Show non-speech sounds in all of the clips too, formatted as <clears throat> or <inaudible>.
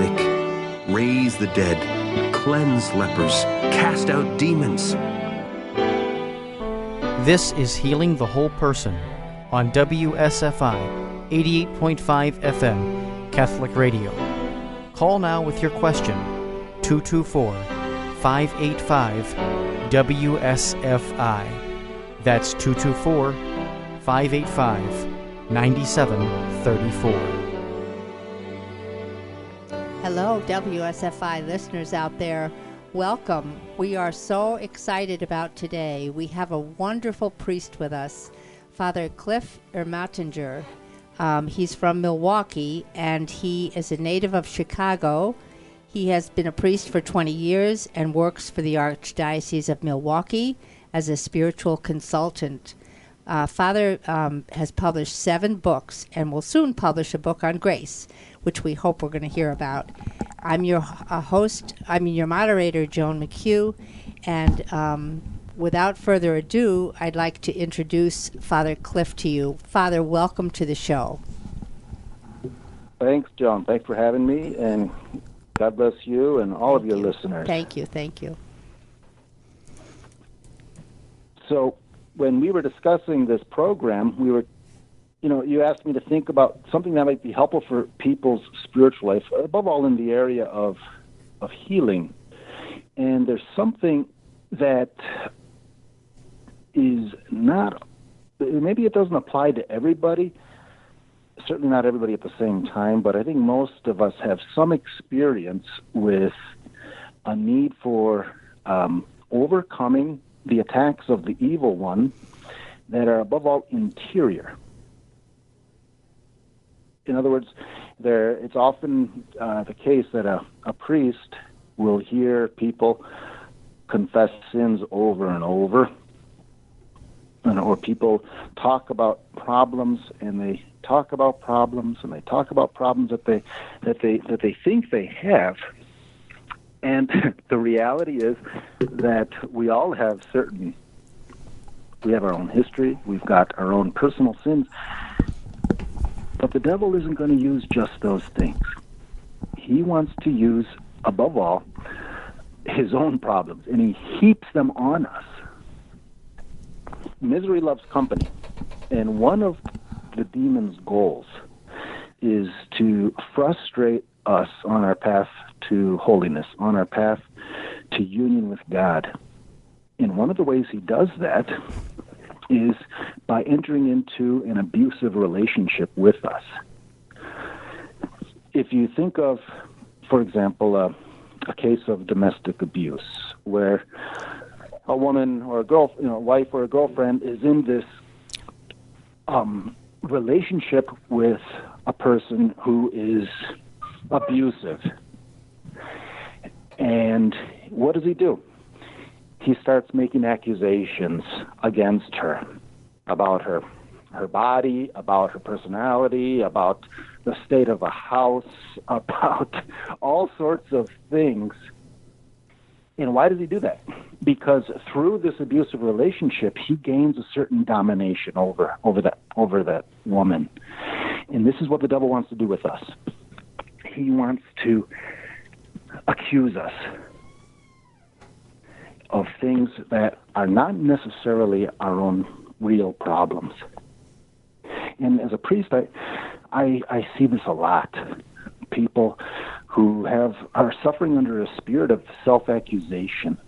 sick, raise the dead, cleanse lepers, cast out demons. This is Healing the Whole Person on WSFI 88.5 FM Catholic Radio. Call now with your question 224 585 WSFI. That's 224 585 9734. Hello, WSFI listeners out there. Welcome. We are so excited about today. We have a wonderful priest with us, Father Cliff Ermatinger. Um, he's from Milwaukee and he is a native of Chicago. He has been a priest for 20 years and works for the Archdiocese of Milwaukee as a spiritual consultant. Uh, Father um, has published seven books and will soon publish a book on grace, which we hope we're going to hear about. I'm your uh, host, I'm your moderator, Joan McHugh, and um, without further ado, I'd like to introduce Father Cliff to you. Father, welcome to the show. Thanks, Joan. Thanks for having me, and God bless you and all Thank of your you. listeners. Thank you, thank you. So, when we were discussing this program, we were, you know, you asked me to think about something that might be helpful for people's spiritual life, above all in the area of of healing. And there's something that is not maybe it doesn't apply to everybody certainly not everybody at the same time but i think most of us have some experience with a need for um, overcoming the attacks of the evil one that are above all interior. In other words there it's often uh, the case that a, a priest will hear people confess sins over and over and, or people talk about problems and they talk about problems and they talk about problems that they that they that they think they have and <laughs> the reality is that we all have certain we have our own history we've got our own personal sins but the devil isn't going to use just those things he wants to use above all his own problems and he heaps them on us misery loves company. And one of the demon's goals is to frustrate us on our path to holiness, on our path to union with God. And one of the ways he does that is by entering into an abusive relationship with us. If you think of, for example, a, case of domestic abuse where a woman or a girl, you know, wife or a girlfriend is in this um, relationship with a person who is abusive. And what does he do? He starts making accusations against her about her her body, about her personality, about the state of a house, <laughs> about all sorts of things. And why does he do that? Because through this abusive relationship, he gains a certain domination over over that over that woman. And this is what the devil wants to do with us. He wants to accuse us of things that are not necessarily our own real problems. And as a priest, I, I, I see this a lot. People who have are suffering under a spirit of self-accusation,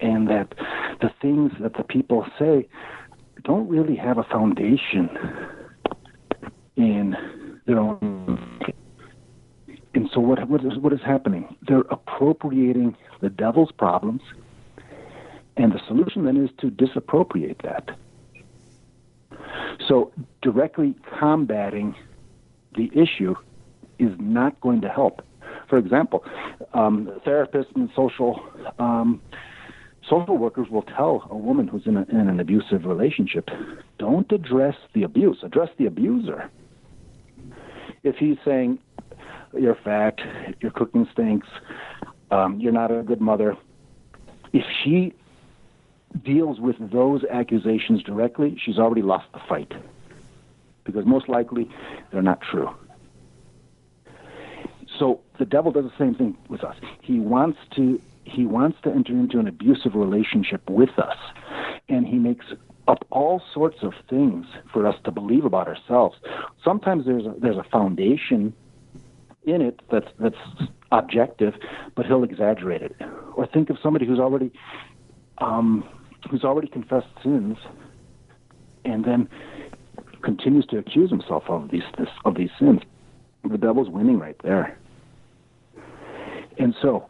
and that the things that the people say don't really have a foundation in their own. And so, what what is what is happening? They're appropriating the devil's problems, and the solution then is to disappropriate that. So, directly combating the issue is not going to help. For example, um, therapists and social um, social workers will tell a woman who's in, a, in an abusive relationship, don't address the abuse, address the abuser. If he's saying, you're fat, your cooking stinks, um, you're not a good mother, if she deals with those accusations directly, she's already lost the fight. Because most likely they're not true. So the devil does the same thing with us. He wants to he wants to enter into an abusive relationship with us, and he makes up all sorts of things for us to believe about ourselves. Sometimes there's a, there's a foundation in it that's that's objective, but he'll exaggerate it. Or think of somebody who's already um, who's already confessed sins, and then continues to accuse himself of these this, of these sins. The devil's winning right there. And so,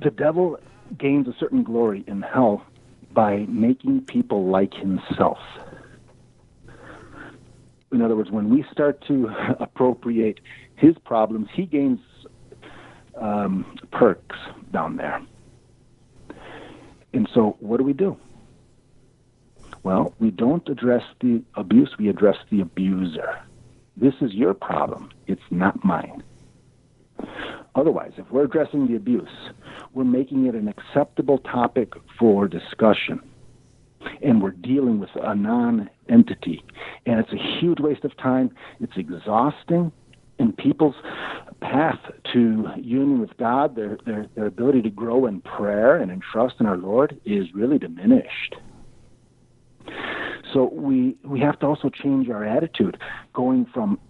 the devil gains a certain glory in hell by making people like himself. In other words, when we start to appropriate his problems, he gains um, perks down there. And so, what do we do? Well, we don't address the abuse, we address the abuser. This is your problem, it's not mine. Otherwise, if we're addressing the abuse, we're making it an acceptable topic for discussion. And we're dealing with a non entity. And it's a huge waste of time. It's exhausting. And people's path to union with God, their, their, their ability to grow in prayer and in trust in our Lord, is really diminished. So we we have to also change our attitude, going from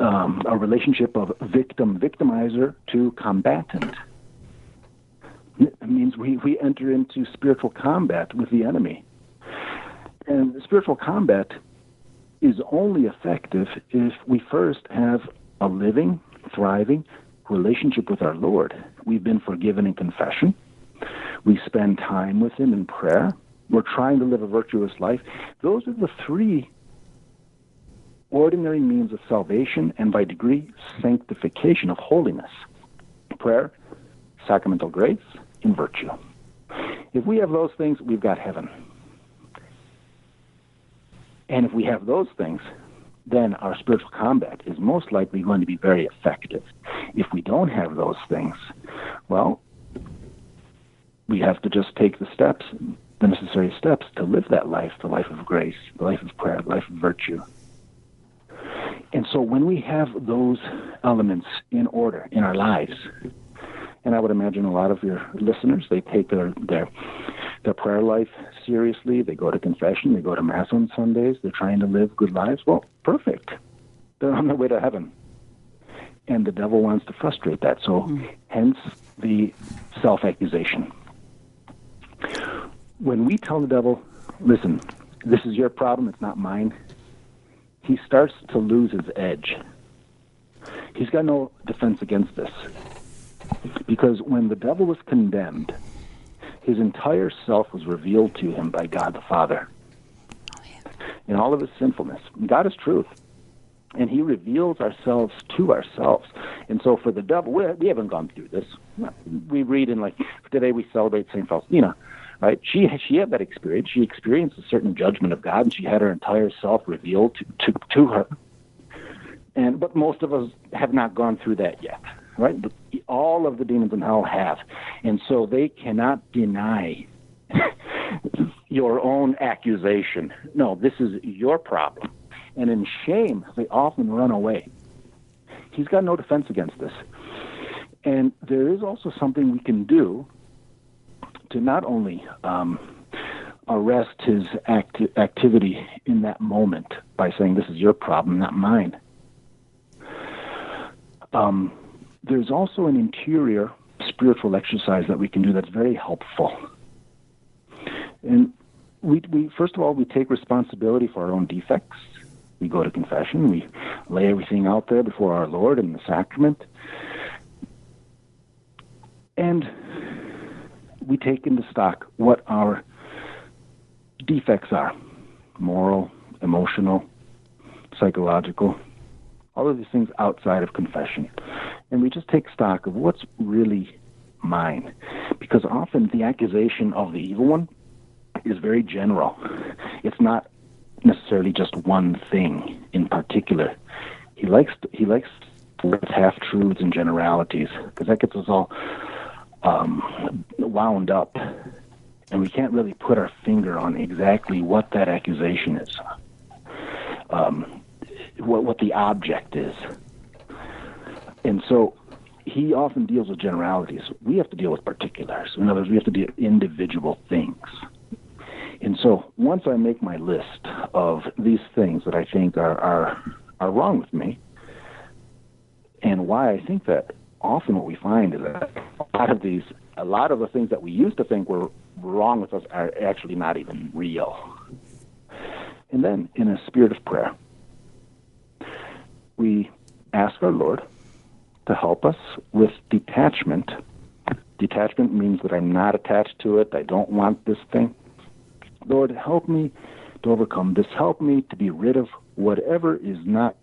um, a relationship of victim victimizer to combatant. It means we, we enter into spiritual combat with the enemy. And spiritual combat is only effective if we first have a living, thriving relationship with our Lord. We've been forgiven in confession. We spend time with Him in prayer. We're trying to live a virtuous life. Those are the three ordinary means of salvation and by degree sanctification of holiness prayer, sacramental grace, and virtue. If we have those things, we've got heaven. And if we have those things, then our spiritual combat is most likely going to be very effective. If we don't have those things, well, we have to just take the steps the necessary steps to live that life, the life of grace, the life of prayer, the life of virtue. And so when we have those elements in order in our lives, and I would imagine a lot of your listeners, they take their, their, their prayer life seriously. They go to confession. They go to Mass on Sundays. They're trying to live good lives. Well, perfect. They're on their way to heaven. And the devil wants to frustrate that. So, mm-hmm. hence the self accusation when we tell the devil, listen, this is your problem, it's not mine, he starts to lose his edge. He's got no defense against this. Because when the devil was condemned, his entire self was revealed to him by God the Father oh, in all of his sinfulness. God is truth. And he reveals ourselves to ourselves. And so for the devil, we, we haven't gone through this. We read in, like, today we celebrate St. Faustina right? She she had that experience. She experienced a certain judgment of God, and she had her entire self revealed to, to, to her. And but most of us have not gone through that yet, right? All of the demons in hell have, and so they cannot deny <laughs> your own accusation. No, this is your problem, and in shame they often run away. He's got no defense against this. And there is also something we can do to not only um, arrest his acti- activity in that moment by saying, This is your problem, not mine. Um, there's also an interior spiritual exercise that we can do that's very helpful. And we, we first of all, we take responsibility for our own defects. We go to confession. We lay everything out there before our Lord in the sacrament. And we take into stock what our defects are moral, emotional, psychological, all of these things outside of confession. And we just take stock of what's really mine. Because often the accusation of the evil one is very general. It's not necessarily just one thing in particular. He likes he likes half truths and generalities because that gets us all um, wound up, and we can't really put our finger on exactly what that accusation is, um, what what the object is. And so, he often deals with generalities. We have to deal with particulars. In other words, we have to deal with individual things. And so once I make my list of these things that I think are, are, are wrong with me, and why I think that often what we find is that a lot of these, a lot of the things that we used to think were wrong with us are actually not even real. And then, in a spirit of prayer, we ask our Lord to help us with detachment. Detachment means that I'm not attached to it. I don't want this thing. Lord, help me to overcome this. Help me to be rid of whatever is not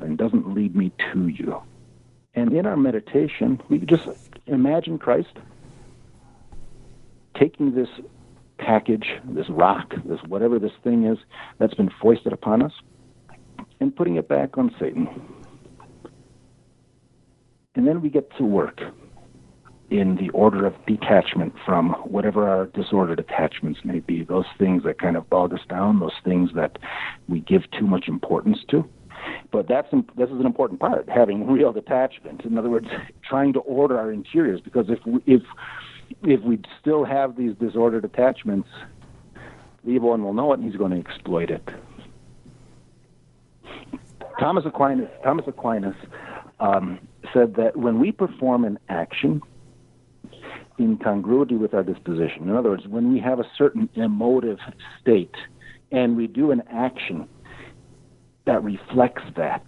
and doesn't lead me to you. And in our meditation, we just imagine Christ taking this package, this rock, this whatever this thing is that's been foisted upon us, and putting it back on Satan. And then we get to work in the order of detachment from whatever our disordered attachments may be, those things that kind of bog us down, those things that we give too much importance to. But that's this is an important part, having real detachment. In other words, trying to order our interiors, because if we, if if we still have these disordered attachments, the evil one will know it and he's going to exploit it. Thomas Aquinas, Thomas Aquinas um, said that when we perform an action in congruity with our disposition, in other words, when we have a certain emotive state and we do an action that reflects that,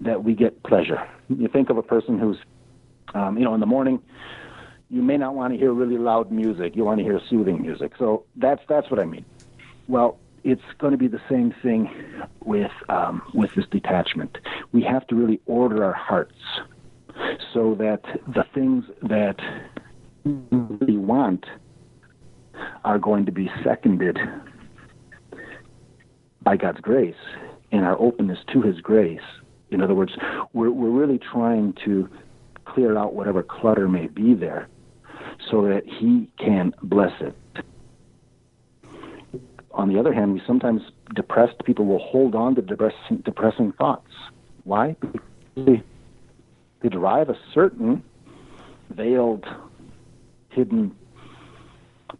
that we get pleasure. You think of a person who's, um, you know, in the morning, you may not want to hear really loud music. You want to hear soothing music. So that's that's what I mean. Well, it's going to be the same thing with um, with this detachment. We have to really order our hearts so that the things that we want are going to be seconded by God's grace and our openness to His grace. In other words, we're, we're really trying to clear out whatever clutter may be there so that He can bless it. On the other hand, we sometimes depressed people will hold on to depressing, depressing thoughts. Why? Because they, they derive a certain veiled, hidden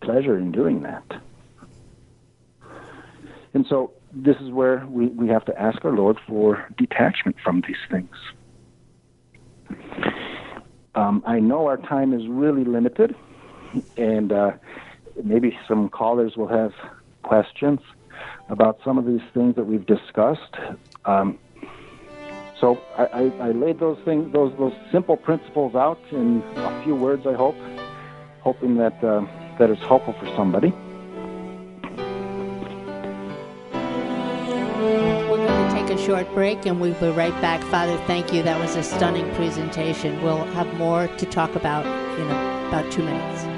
pleasure in doing that. And so this is where we, we have to ask our Lord for detachment from these things. Um, I know our time is really limited, and uh, maybe some callers will have questions about some of these things that we've discussed. Um, so I, I, I, laid those things, those those simple principles out in a few words. I hope, hoping that uh, that is helpful for somebody. We're going to take a short break and we'll be right back. Father, thank you. That was a stunning presentation. We'll have more to talk about in about two minutes.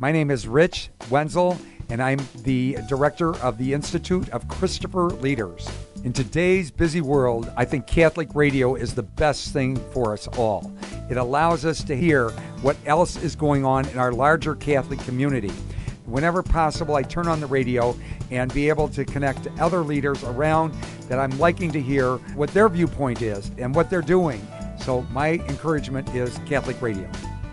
My name is Rich Wenzel, and I'm the director of the Institute of Christopher Leaders. In today's busy world, I think Catholic radio is the best thing for us all. It allows us to hear what else is going on in our larger Catholic community. Whenever possible, I turn on the radio and be able to connect to other leaders around that I'm liking to hear what their viewpoint is and what they're doing. So, my encouragement is Catholic radio.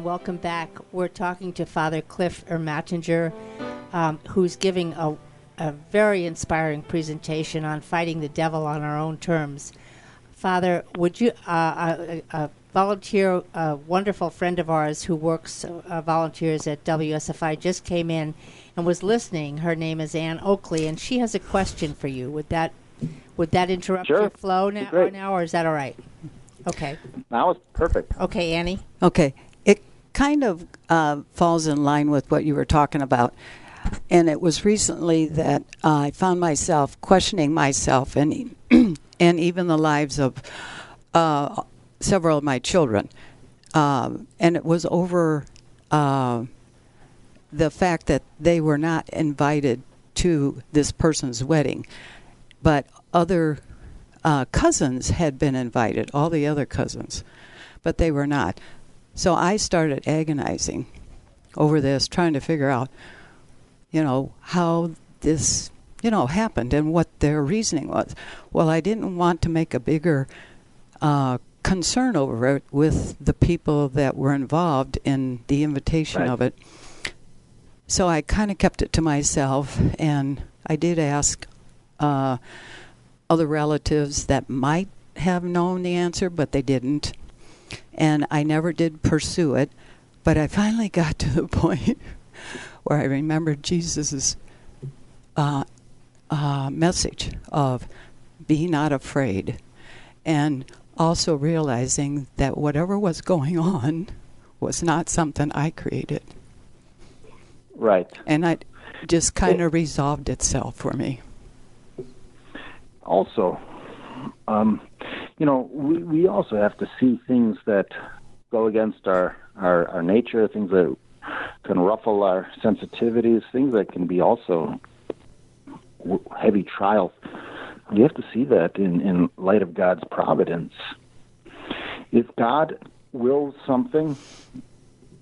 And welcome back. We're talking to Father Cliff Ermatinger, um, who's giving a, a very inspiring presentation on fighting the devil on our own terms. Father, would you, uh, a, a volunteer, a wonderful friend of ours who works, uh, volunteers at WSFI, just came in and was listening. Her name is Ann Oakley, and she has a question for you. Would that would that interrupt Sure. your flow now, Great. now, or is that all right? Okay. Now it's perfect. Okay, Annie. Okay. Kind of uh, falls in line with what you were talking about. And it was recently that I found myself questioning myself and, <clears throat> and even the lives of uh, several of my children. Um, and it was over uh, the fact that they were not invited to this person's wedding, but other uh, cousins had been invited, all the other cousins, but they were not. So I started agonizing over this, trying to figure out, you know, how this, you know, happened and what their reasoning was. Well, I didn't want to make a bigger uh, concern over it with the people that were involved in the invitation Right. of it. So I kind of kept it to myself, and I did ask uh, other relatives that might have known the answer, but they didn't. And I never did pursue it. But I finally got <laughs> to the point where I remembered Jesus' uh, uh, message of be not afraid. And also realizing that whatever was going on was not something I created. Right. And it just kind of resolved itself for me. also, um, you know, we, we also have to see things that go against our, our, our nature, things that can ruffle our sensitivities, things that can be also heavy trials. We have to see that in, in light of God's providence. If God wills something,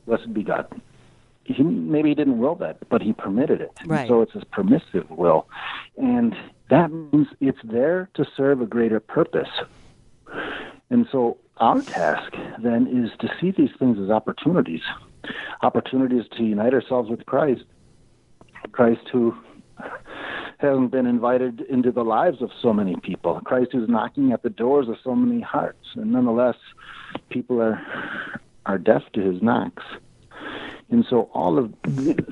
blessed be God. He, maybe he didn't will that, but he permitted it. Right. So it's his permissive will. And that means it's there to serve a greater purpose. And so our task then is to see these things as opportunities opportunities to unite ourselves with Christ. Christ who hasn't been invited into the lives of so many people. Christ who's knocking at the doors of so many hearts. And nonetheless, people are are deaf to his knocks. And so all of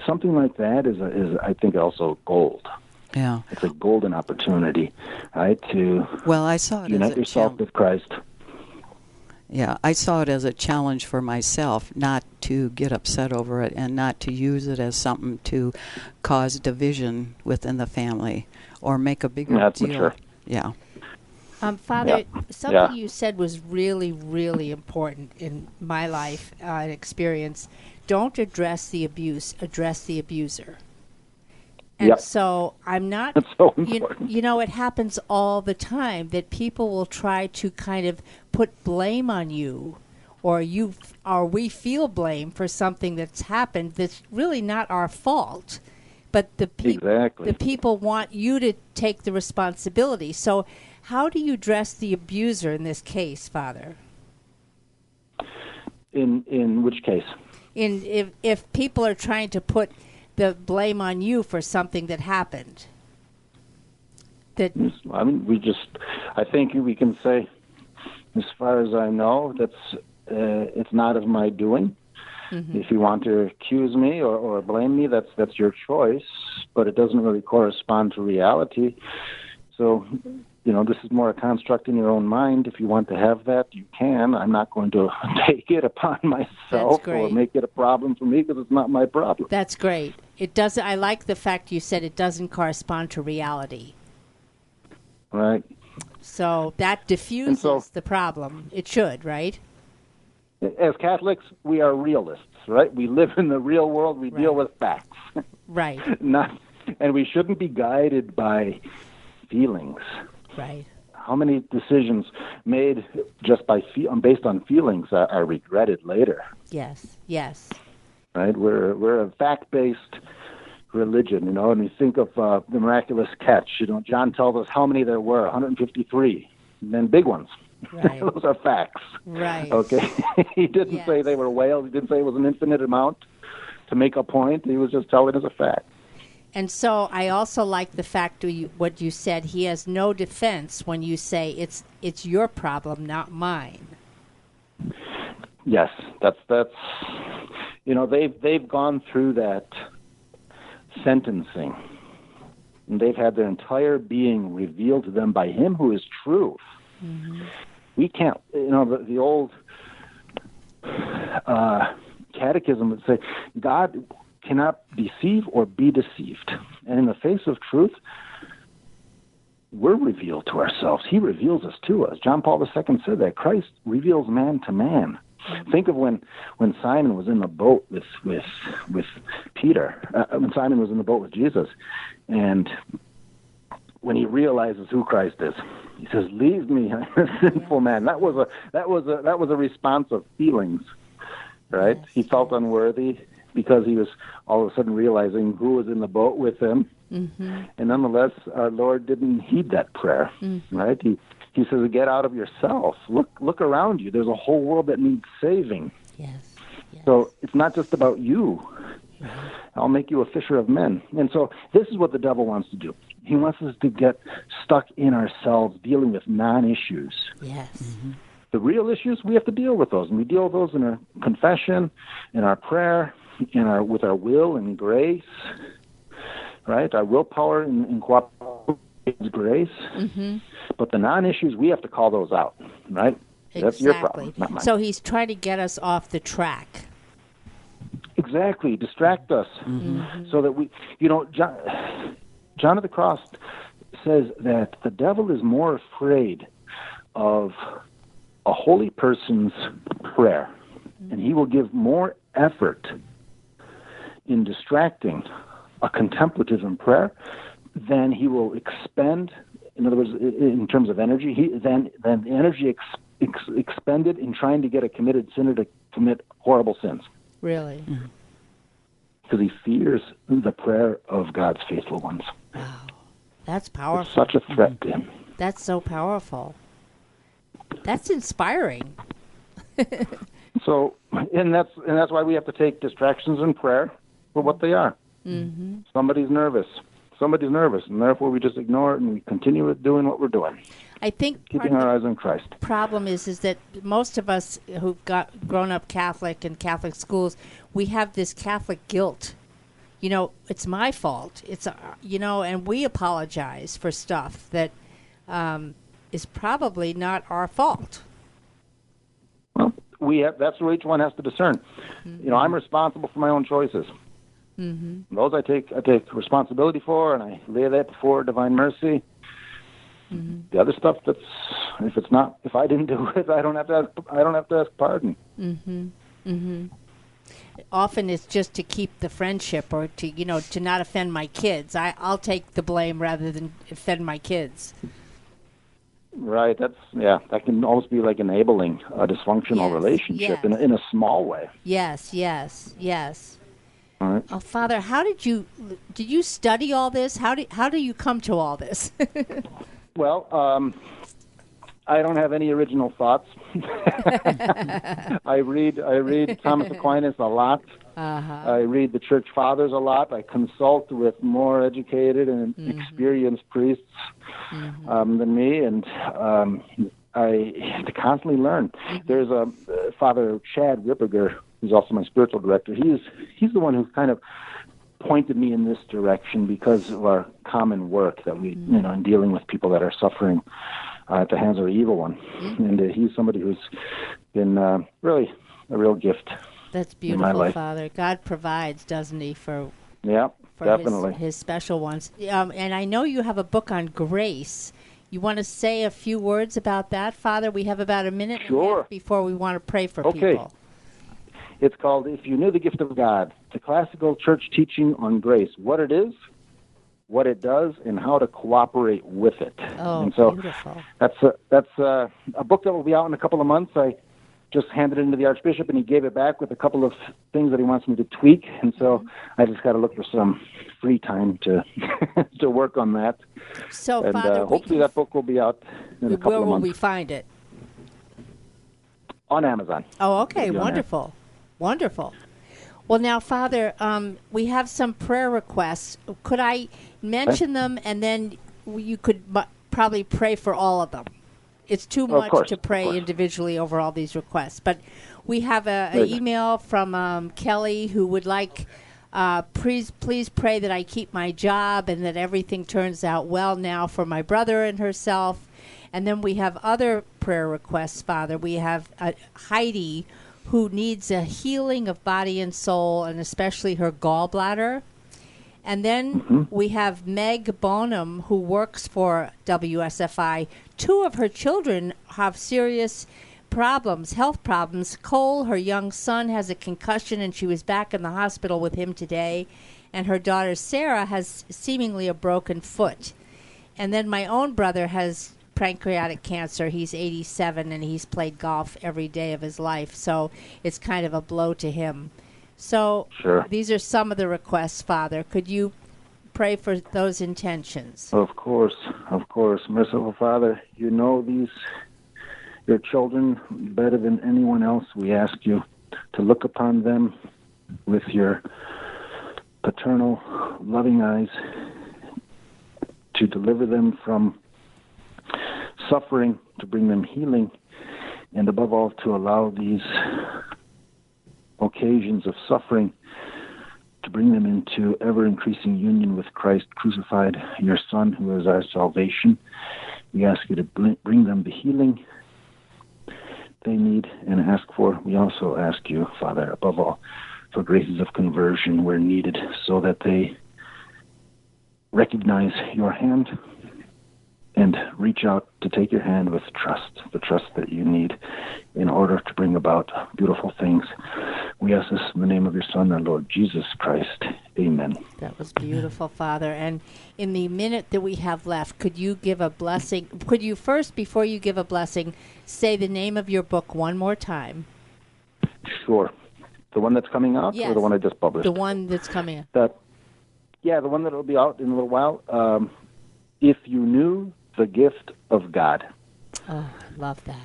something like that is, is I think also gold. Yeah. It's a golden opportunity, right? To Well, I saw it as unite a yourself challenge. with Christ. Yeah, I saw it as a challenge for myself not to get upset over it and not to use it as something to cause division within the family or make a bigger That's deal. mature. Yeah. Um, Father, Yeah. something Yeah. you said was really, really important in my life uh, and experience. Don't address the abuse, address the abuser. And Yep. so I'm not. That's so you, important. you know, it happens all the time that people will try to kind of put blame on you, or you, or we feel blame for something that's happened that's really not our fault. But the people, Exactly. the people want you to take the responsibility. So, how do you address the abuser in this case, Father? In in which case? In if if people are trying to put the blame on you for something that happened, that I mean, we just. I think we can say, as far as I know, that's uh, it's not of my doing. Mm-hmm. If you want to accuse me or, or blame me, that's that's your choice, but it doesn't really correspond to reality. So, you know, this is more a construct in your own mind. If you want to have that, you can. I'm not going to <laughs> take it upon myself or make it a problem for me because it's not my problem. That's great. It doesn't. I like the fact you said it doesn't correspond to reality. Right? So that diffuses so- the problem. It should, right? As Catholics, we are realists, right? We live in the real world. We deal with facts, Right. <laughs> not, and we shouldn't be guided by feelings. Right. How many decisions made just by fe- based on feelings are, are regretted later? Yes. Yes. Right? We're we're a fact-based religion, you know. And we think of uh, the miraculous catch. You know, John tells us how many there were, 153, and then big ones. <laughs> Right. Those are facts. Right. Okay. <laughs> he didn't say they were whales. He didn't say it was an infinite amount to make a point. He was just telling us a fact. And so I also like the fact you, what you said. He has no defense when you say it's it's your problem, not mine. Yes, that's that's you know they've they've gone through that sentencing, and they've had their entire being revealed to them by Him who is truth. We can't, you know, the, the old uh, catechism would say God cannot deceive or be deceived, and in the face of truth. We're revealed to ourselves. He reveals us to us. John Paul II said that Christ reveals man to man. Think of when when Simon was in the boat with with with Peter. Uh, when Simon was in the boat with Jesus, and when he realizes who Christ is, he says, "Leave me, I'm <laughs> a sinful man." That was a that was a that was a response of feelings, right? He felt unworthy because he was all of a sudden realizing who was in the boat with him, Mm-hmm. and nonetheless, our Lord didn't heed that prayer, mm-hmm. right? He he says, "Get out of yourself. Look look around you. There's a whole world that needs saving." Yes. yes. So it's not just about you. Mm-hmm. I'll make you a fisher of men. And so this is what the devil wants to do. He wants us to get stuck in ourselves dealing with non issues. Yes. Mm-hmm. The real issues, we have to deal with those. And we deal with those in our confession, in our prayer, in our with our will and grace. Right? Our willpower and, and cooperation is grace. Mm-hmm. But the non issues, we have to call those out. Right? That's your problem, not mine. So he's trying to get us off the track. Exactly, distract us so that we, you know, John, John of the Cross says that the devil is more afraid of a holy person's prayer, and he will give more effort in distracting a contemplative in prayer then he will expend. In other words, in terms of energy, he then than the energy ex, ex, expended in trying to get a committed sinner to commit horrible sins Really. Mm-hmm. because he fears the prayer of God's faithful ones. Wow, that's It's powerful. such a threat to him. Mm-hmm. That's so powerful. That's inspiring. <laughs> So, and that's and that's why we have to take distractions in prayer for what they are. Mm-hmm. Somebody's nervous. Somebody's nervous, and therefore we just ignore it and we continue with doing what we're doing, I think keeping our eyes on Christ. problem is is that most of us who've got grown up Catholic in Catholic schools, we have this Catholic guilt. You know, it's my fault. It's uh, you know, and we apologize for stuff that um, is probably not our fault. Well, we have that's where each one has to discern. You know, I'm responsible for my own choices. Mm-hmm. Those I take I take responsibility for, and I lay that before divine mercy. Mm-hmm. The other stuff that's if it's not if I didn't do it, I don't have to ask, I don't have to ask pardon. Mm-hmm. Mm-hmm. Often it's just to keep the friendship or to you know to not offend my kids. I I'll take the blame rather than offend my kids. Right. That's yeah. That can almost be like enabling a dysfunctional Yes, relationship in in a small way. Yes, yes, yes. All right. Oh, Father, how did you did you study all this? How do how do you come to all this? <laughs> Well, um, I don't have any original thoughts. <laughs> I read I read Thomas Aquinas a lot. uh-huh. I read the church fathers a lot. I consult with more educated and experienced priests um, than me, and um, I constantly learn. There's a uh, Father Chad Ripperger, who's also my spiritual director, he's he's the one who kind of pointed me in this direction because of our common work that we, you know, in dealing with people that are suffering uh, at the hands of the evil one. And uh, he's somebody who's been uh, really a real gift. That's in my beautiful. Father. God provides, doesn't He, for Yeah, for definitely. His, his special ones. Um, and I know you have a book on grace. You want to say a few words about that, Father? We have about a minute and a Sure. half before we want to pray for Okay. people. It's called If You Knew the Gift of God, the classical church teaching on grace, what it is, what it does, and how to cooperate with it. Oh, and so beautiful. that's a, that's a, a book that will be out in a couple of months. I just handed it into the Archbishop, and he gave it back with a couple of things that he wants me to tweak. And so Mm-hmm. I just got to look for some free time to <laughs> to work on that. So, and Father, uh, hopefully that book will be out in a couple of months. where will we find it? on Amazon. Oh, okay, It'll be on there. wonderful, wonderful. Well, now, Father, um, we have some prayer requests. Could I mention them, and then you could probably pray for all of them? It's too much course, to pray individually over all these requests, but we have an a email from um, Kelly who would like. Uh, please, please pray that I keep my job and that everything turns out well now for my brother and herself. And then we have other prayer requests, Father. We have uh, Heidi, who needs a healing of body and soul, and especially her gallbladder. And then mm-hmm. we have Meg Bonham, who works for WSFI. Two of her children have serious problems, health problems. Cole, her young son, has a concussion, and she was back in the hospital with him today. And her daughter Sarah has seemingly a broken foot. And then my own brother has pancreatic cancer. He's 87 and he's played golf every day of his life. So it's kind of a blow to him. So Sure. these are some of the requests, Father. Could you pray for those intentions? Of course, of course. Merciful Father, you know these, your children, better than anyone else. We ask you to look upon them with your paternal, loving eyes, to deliver them from suffering, to bring them healing, and above all, to allow these occasions of suffering to bring them into ever increasing union with Christ crucified, your Son, who is our salvation. We ask you to bring them the healing they need and ask for. We also ask you, Father, above all, for graces of conversion where needed, so that they recognize your hand and reach out to take your hand with trust, the trust that you need in order to bring about beautiful things. We ask this in the name of your Son, our Lord Jesus Christ. Amen. That was beautiful, Father. And in the minute that we have left, could you give a blessing? Could you first, before you give a blessing, say the name of your book one more time? Sure. The one that's coming out Yes. or the one I just published? The one that's coming. in. that yeah, the one that will be out in a little while. Um, if you knew the gift of God. Oh, love that.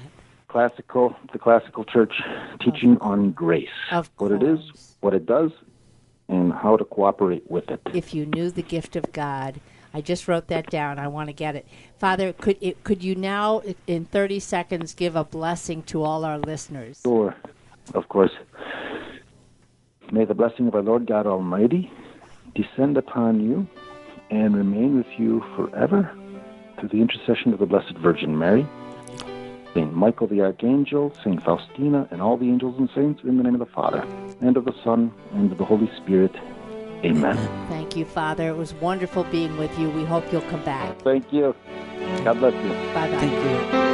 Classical the classical church teaching on grace. Of what it is, what it does, and how to cooperate with it. If you knew the gift of God. I just wrote that down. I want to get it. Father, could it, could you now, in 30 seconds, give a blessing to all our listeners? Sure, of course. May the blessing of our Lord God Almighty descend upon you and remain with you forever through the intercession of the Blessed Virgin Mary, Saint Michael the Archangel, Saint Faustina, and all the angels and saints, in the name of the Father, and of the Son, and of the Holy Spirit. Amen. Thank you, Father. It was wonderful being with you. We hope you'll come back. Thank you. God bless you. Bye bye. Thank you.